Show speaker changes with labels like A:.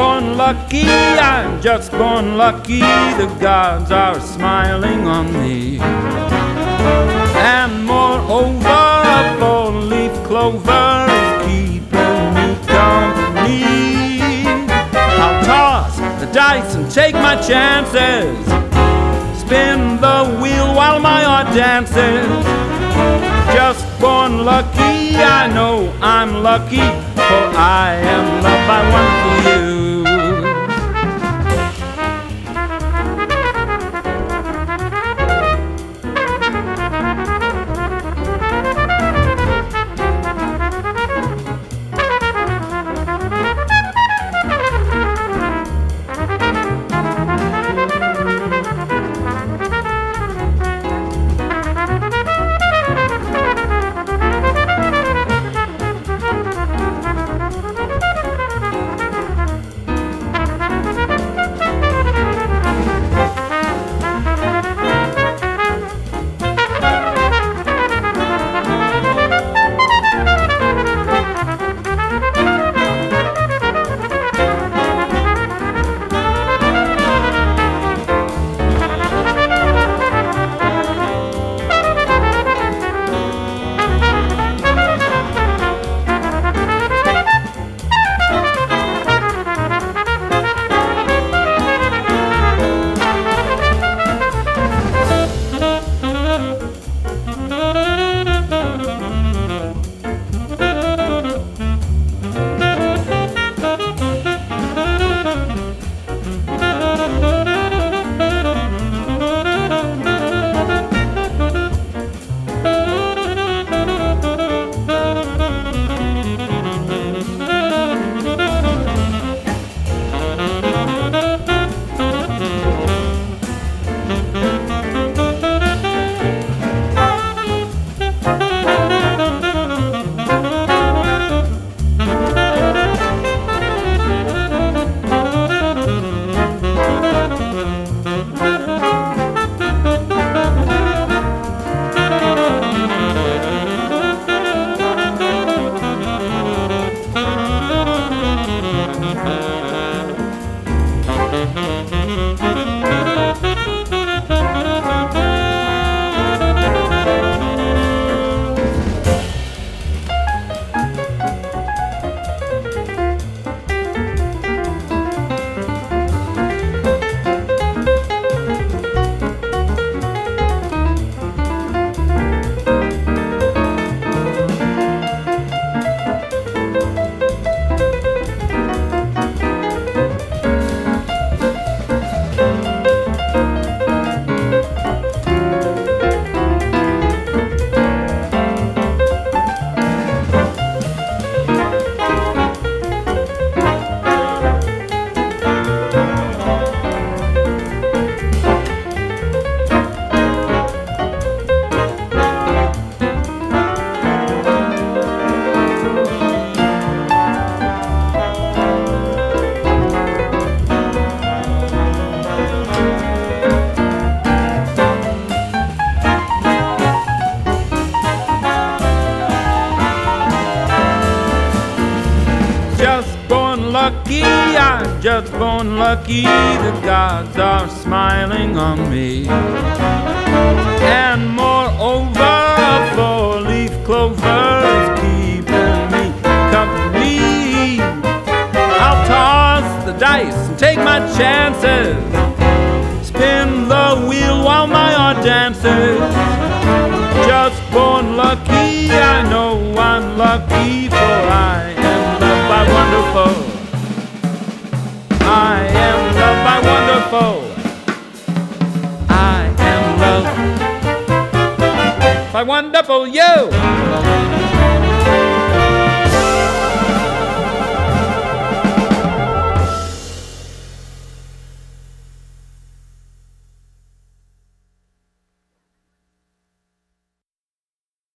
A: born lucky, I'm just born lucky. The gods are smiling on me. And moreover, a four leaf clover is keeping me company. I'll toss the dice and take my chances. Spin the wheel while my heart dances. Just born lucky, I know I'm lucky, for I am loved by wonderful lucky, I'm just born lucky. The gods are smiling on me. And moreover, four leaf clover is keeping me company. I'll toss the dice and take my chances. Spin the wheel while my heart dances. Just born lucky, I know I'm lucky, for I Loved wonderful you.